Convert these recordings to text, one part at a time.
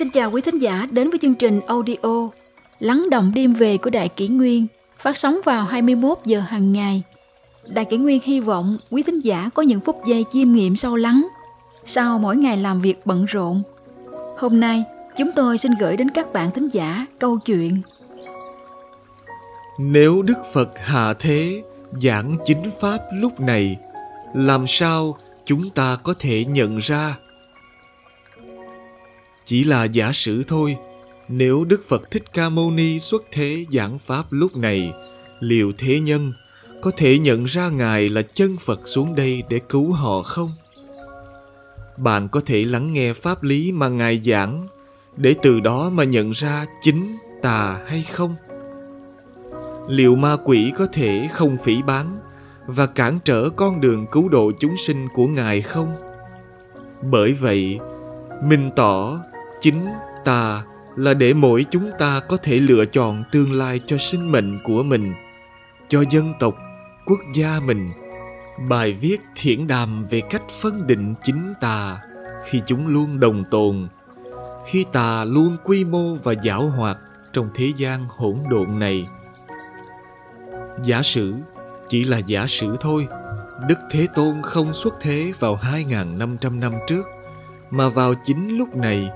Xin chào quý thính giả đến với chương trình audio Lắng động đêm về của Đại Kỷ Nguyên phát sóng vào 21 giờ hàng ngày. Đại Kỷ Nguyên hy vọng quý thính giả có những phút giây chiêm nghiệm sâu lắng sau mỗi ngày làm việc bận rộn. Hôm nay, chúng tôi xin gửi đến các bạn thính giả câu chuyện Nếu Đức Phật hạ thế giảng chính pháp lúc này, làm sao chúng ta có thể nhận ra? Chỉ là giả sử thôi, nếu Đức Phật Thích Ca Mâu Ni xuất thế giảng pháp lúc này, liệu thế nhân có thể nhận ra Ngài là chân Phật xuống đây để cứu họ không? Bạn có thể lắng nghe pháp lý mà Ngài giảng để từ đó mà nhận ra chính tà hay không? Liệu ma quỷ có thể không phỉ bán và cản trở con đường cứu độ chúng sinh của Ngài không? Bởi vậy, minh tỏ chính ta là để mỗi chúng ta có thể lựa chọn tương lai cho sinh mệnh của mình, cho dân tộc, quốc gia mình. Bài viết thiển đàm về cách phân định chính tà khi chúng luôn đồng tồn, khi tà luôn quy mô và giảo hoạt trong thế gian hỗn độn này. Giả sử chỉ là giả sử thôi, Đức Thế Tôn không xuất thế vào 2.500 năm trước, mà vào chính lúc này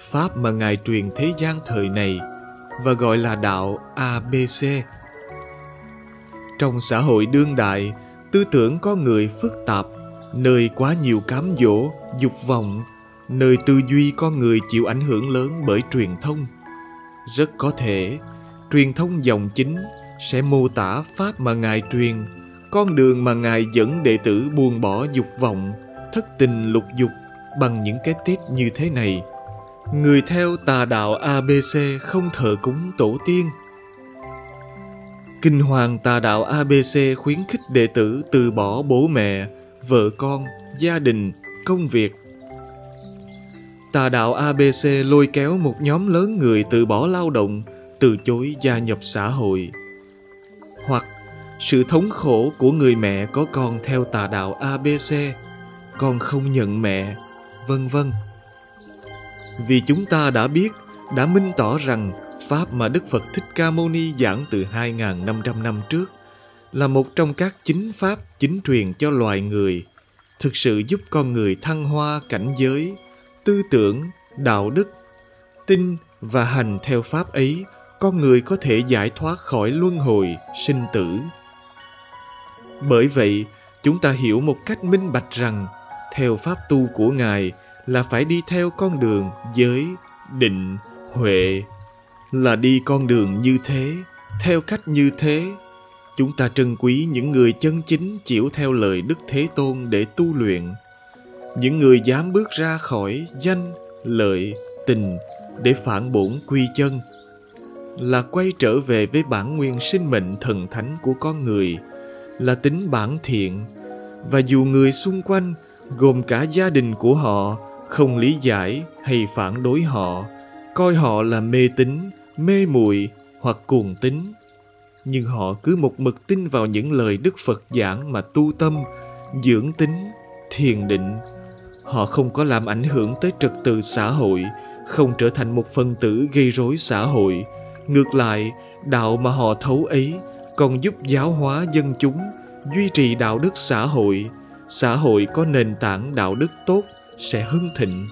pháp mà ngài truyền thế gian thời này và gọi là đạo abc trong xã hội đương đại, tư tưởng có người phức tạp, nơi quá nhiều cám dỗ, dục vọng, nơi tư duy con người chịu ảnh hưởng lớn bởi truyền thông. Rất có thể, truyền thông dòng chính sẽ mô tả pháp mà ngài truyền, con đường mà ngài dẫn đệ tử buông bỏ dục vọng, thất tình lục dục bằng những cái tít như thế này. Người theo tà đạo ABC không thờ cúng tổ tiên. Kinh hoàng tà đạo ABC khuyến khích đệ tử từ bỏ bố mẹ, vợ con, gia đình, công việc. Tà đạo ABC lôi kéo một nhóm lớn người từ bỏ lao động, từ chối gia nhập xã hội. Hoặc sự thống khổ của người mẹ có con theo tà đạo ABC, con không nhận mẹ, vân vân vì chúng ta đã biết, đã minh tỏ rằng Pháp mà Đức Phật Thích Ca Mâu Ni giảng từ 2.500 năm trước là một trong các chính Pháp chính truyền cho loài người, thực sự giúp con người thăng hoa cảnh giới, tư tưởng, đạo đức, tin và hành theo Pháp ấy, con người có thể giải thoát khỏi luân hồi, sinh tử. Bởi vậy, chúng ta hiểu một cách minh bạch rằng, theo Pháp tu của Ngài, là phải đi theo con đường giới, định, huệ. Là đi con đường như thế, theo cách như thế. Chúng ta trân quý những người chân chính chịu theo lời Đức Thế Tôn để tu luyện. Những người dám bước ra khỏi danh, lợi, tình để phản bổn quy chân là quay trở về với bản nguyên sinh mệnh thần thánh của con người là tính bản thiện và dù người xung quanh gồm cả gia đình của họ không lý giải hay phản đối họ, coi họ là mê tín, mê muội hoặc cuồng tín. Nhưng họ cứ một mực tin vào những lời đức phật giảng mà tu tâm, dưỡng tính thiền định. Họ không có làm ảnh hưởng tới trật tự xã hội, không trở thành một phần tử gây rối xã hội. Ngược lại, đạo mà họ thấu ấy còn giúp giáo hóa dân chúng, duy trì đạo đức xã hội. Xã hội có nền tảng đạo đức tốt sẽ hưng thịnh.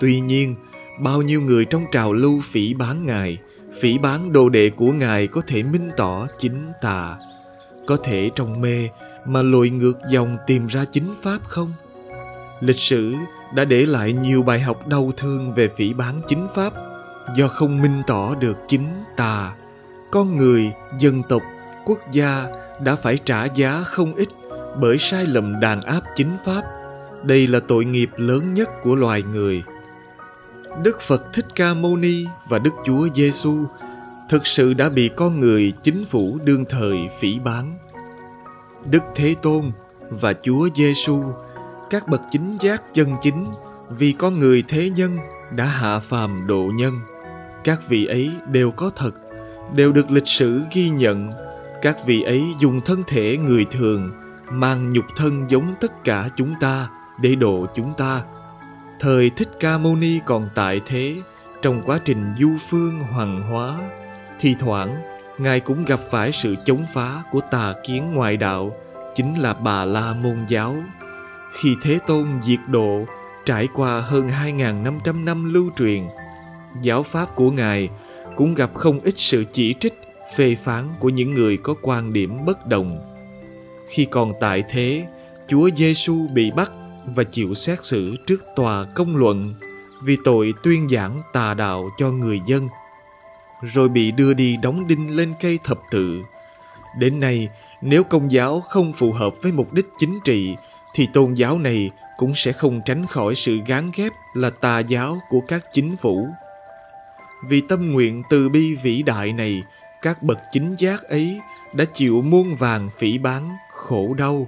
Tuy nhiên, bao nhiêu người trong trào lưu phỉ bán Ngài, phỉ bán đồ đệ của Ngài có thể minh tỏ chính tà, có thể trong mê mà lội ngược dòng tìm ra chính pháp không? Lịch sử đã để lại nhiều bài học đau thương về phỉ bán chính pháp do không minh tỏ được chính tà. Con người, dân tộc, quốc gia đã phải trả giá không ít bởi sai lầm đàn áp chính pháp đây là tội nghiệp lớn nhất của loài người. Đức Phật Thích Ca Mâu Ni và Đức Chúa Giêsu thực sự đã bị con người chính phủ đương thời phỉ bán. Đức Thế Tôn và Chúa Giêsu, các bậc chính giác chân chính, vì con người thế nhân đã hạ phàm độ nhân. Các vị ấy đều có thật, đều được lịch sử ghi nhận. Các vị ấy dùng thân thể người thường, mang nhục thân giống tất cả chúng ta để độ chúng ta. Thời thích ca mâu ni còn tại thế, trong quá trình du phương hoàng hóa, thì thoảng, ngài cũng gặp phải sự chống phá của tà kiến ngoại đạo, chính là bà la môn giáo. Khi thế tôn diệt độ, trải qua hơn 2.500 năm lưu truyền, giáo pháp của ngài cũng gặp không ít sự chỉ trích, phê phán của những người có quan điểm bất đồng. Khi còn tại thế, chúa giêsu bị bắt và chịu xét xử trước tòa công luận vì tội tuyên giảng tà đạo cho người dân, rồi bị đưa đi đóng đinh lên cây thập tự. Đến nay, nếu công giáo không phù hợp với mục đích chính trị, thì tôn giáo này cũng sẽ không tránh khỏi sự gán ghép là tà giáo của các chính phủ. Vì tâm nguyện từ bi vĩ đại này, các bậc chính giác ấy đã chịu muôn vàng phỉ bán, khổ đau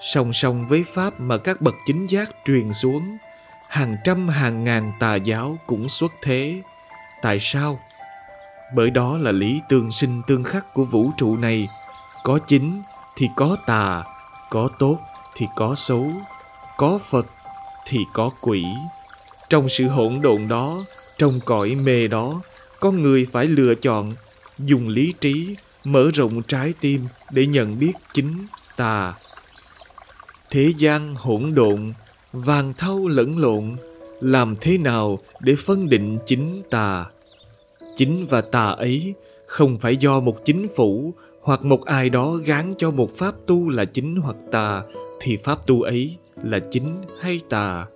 song song với pháp mà các bậc chính giác truyền xuống, hàng trăm hàng ngàn tà giáo cũng xuất thế. Tại sao? Bởi đó là lý tương sinh tương khắc của vũ trụ này. Có chính thì có tà, có tốt thì có xấu, có phật thì có quỷ. Trong sự hỗn độn đó, trong cõi mê đó con người phải lựa chọn, dùng lý trí mở rộng trái tim để nhận biết chính tà thế gian hỗn độn, vàng thau lẫn lộn, làm thế nào để phân định chính tà? Chính và tà ấy không phải do một chính phủ hoặc một ai đó gán cho một pháp tu là chính hoặc tà, thì pháp tu ấy là chính hay tà?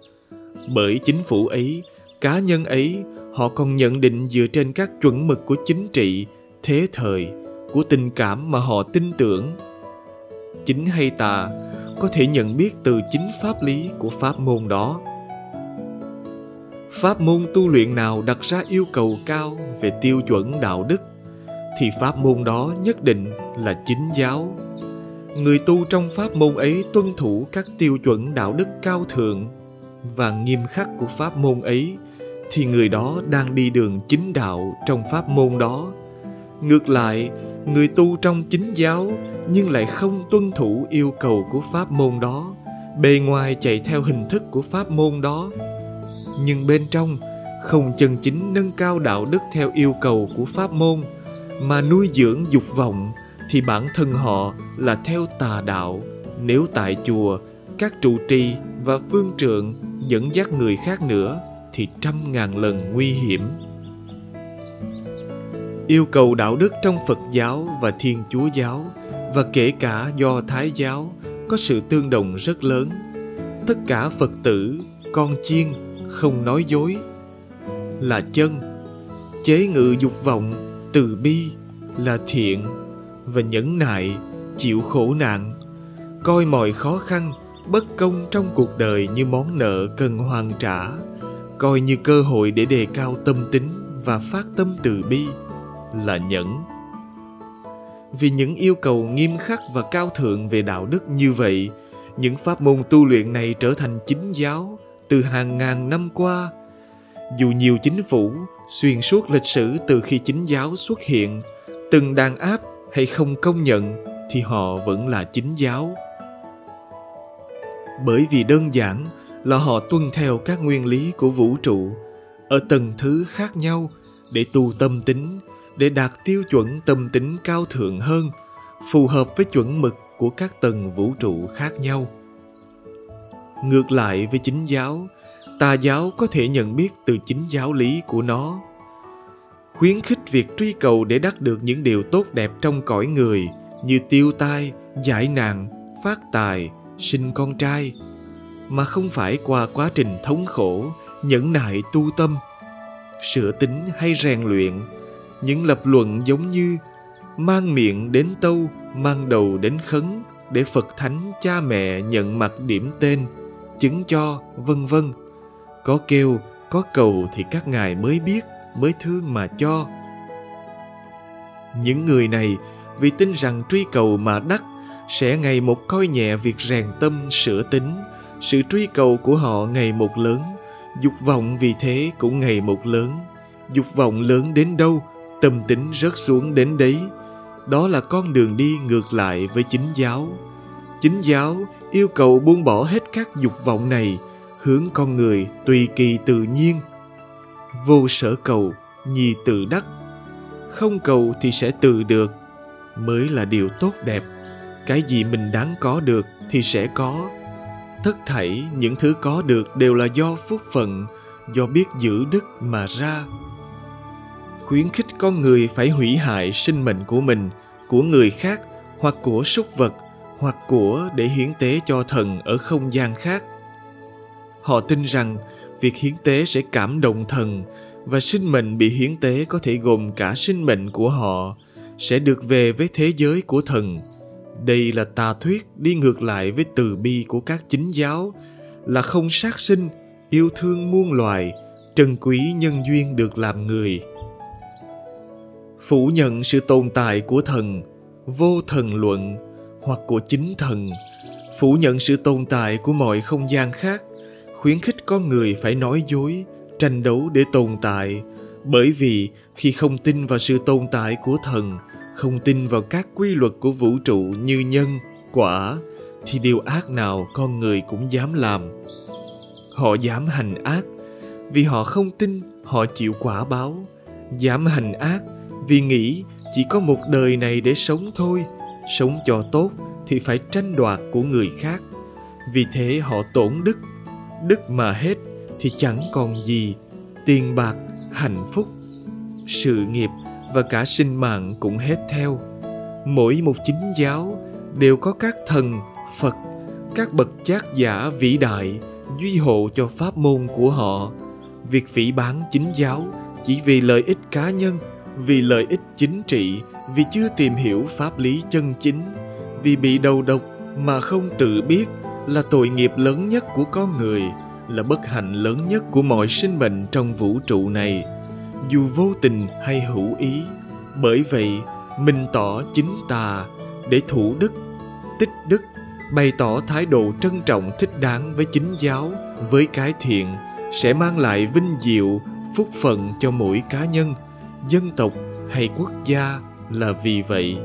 Bởi chính phủ ấy, cá nhân ấy, họ còn nhận định dựa trên các chuẩn mực của chính trị, thế thời, của tình cảm mà họ tin tưởng. Chính hay tà? Có thể nhận biết từ chính pháp lý của pháp môn đó. Pháp môn tu luyện nào đặt ra yêu cầu cao về tiêu chuẩn đạo đức, thì pháp môn đó nhất định là chính giáo. Người tu trong pháp môn ấy tuân thủ các tiêu chuẩn đạo đức cao thượng và nghiêm khắc của pháp môn ấy, thì người đó đang đi đường chính đạo trong pháp môn đó ngược lại, người tu trong chính giáo nhưng lại không tuân thủ yêu cầu của pháp môn đó, bề ngoài chạy theo hình thức của pháp môn đó. Nhưng bên trong, không chân chính nâng cao đạo đức theo yêu cầu của pháp môn, mà nuôi dưỡng dục vọng thì bản thân họ là theo tà đạo. Nếu tại chùa, các trụ trì và phương trượng dẫn dắt người khác nữa thì trăm ngàn lần nguy hiểm yêu cầu đạo đức trong phật giáo và thiên chúa giáo, và kể cả do thái giáo, có sự tương đồng rất lớn. Tất cả phật tử, con chiên, không nói dối. Là chân, chế ngự dục vọng, từ bi, là thiện, và nhẫn nại, chịu khổ nạn. Coi mọi khó khăn, bất công trong cuộc đời như món nợ cần hoàn trả. Coi như cơ hội để đề cao tâm tính và phát tâm từ bi là nhẫn. Vì những yêu cầu nghiêm khắc và cao thượng về đạo đức như vậy, những pháp môn tu luyện này trở thành chính giáo từ hàng ngàn năm qua. Dù nhiều chính phủ xuyên suốt lịch sử từ khi chính giáo xuất hiện, từng đàn áp hay không công nhận thì họ vẫn là chính giáo. Bởi vì đơn giản là họ tuân theo các nguyên lý của vũ trụ ở tầng thứ khác nhau để tu tâm tính để đạt tiêu chuẩn tâm tính cao thượng hơn, phù hợp với chuẩn mực của các tầng vũ trụ khác nhau. Ngược lại với chính giáo, tà giáo có thể nhận biết từ chính giáo lý của nó. Khuyến khích việc truy cầu để đắc được những điều tốt đẹp trong cõi người như tiêu tai, giải nạn, phát tài, sinh con trai, mà không phải qua quá trình thống khổ, nhẫn nại tu tâm, sửa tính hay rèn luyện những lập luận giống như mang miệng đến tâu, mang đầu đến khấn để phật thánh cha mẹ nhận mặt điểm tên, chứng cho, vân vân. Có kêu, có cầu thì các ngài mới biết, mới thương mà cho. Những người này vì tin rằng truy cầu mà đắc, sẽ ngày một coi nhẹ việc rèn tâm, sửa tính. Sự truy cầu của họ ngày một lớn, dục vọng vì thế cũng ngày một lớn. Dục vọng lớn đến đâu? Tâm tính rớt xuống đến đấy. Đó là con đường đi ngược lại với chính giáo. Chính giáo yêu cầu buông bỏ hết các dục vọng này, hướng con người tùy kỳ tự nhiên. Vô sở cầu, nhi tự đắc. Không cầu thì sẽ tự được, mới là điều tốt đẹp. Cái gì mình đáng có được thì sẽ có. Tất thảy những thứ có được đều là do phúc phận, do biết giữ đức mà ra. Khuyến khích con người phải hủy hại sinh mệnh của mình, của người khác, hoặc của súc vật, hoặc của để hiến tế cho thần ở không gian khác. Họ tin rằng việc hiến tế sẽ cảm động thần và sinh mệnh bị hiến tế có thể gồm cả sinh mệnh của họ sẽ được về với thế giới của thần. Đây là tà thuyết đi ngược lại với từ bi của các chính giáo, là không sát sinh, yêu thương muôn loài, trân quý nhân duyên được làm người phủ nhận sự tồn tại của thần, vô thần luận, hoặc của chính thần, phủ nhận sự tồn tại của mọi không gian khác, khuyến khích con người phải nói dối, tranh đấu để tồn tại. Bởi vì khi không tin vào sự tồn tại của thần, không tin vào các quy luật của vũ trụ như nhân, quả, thì điều ác nào con người cũng dám làm. Họ dám hành ác, vì họ không tin, họ chịu quả báo. Dám hành ác vì nghĩ chỉ có một đời này để sống thôi, sống cho tốt thì phải tranh đoạt của người khác. Vì thế họ tổn đức đức mà hết thì chẳng còn gì, tiền bạc, hạnh phúc, sự nghiệp và cả sinh mạng cũng hết theo. Mỗi một chính giáo đều có các thần, phật, các bậc giác giả vĩ đại duy hộ cho pháp môn của họ. Việc phỉ bán chính giáo chỉ vì lợi ích cá nhân vì lợi ích chính trị, vì chưa tìm hiểu pháp lý chân chính, vì bị đầu độc mà không tự biết là tội nghiệp lớn nhất của con người, là bất hạnh lớn nhất của mọi sinh mệnh trong vũ trụ này. Dù vô tình hay hữu ý, bởi vậy minh tỏ chính tà để thủ đức, tích đức, bày tỏ thái độ trân trọng thích đáng với chính giáo, với cái thiện, sẽ mang lại vinh diệu, phúc phận cho mỗi cá nhân dân tộc hay quốc gia là vì vậy.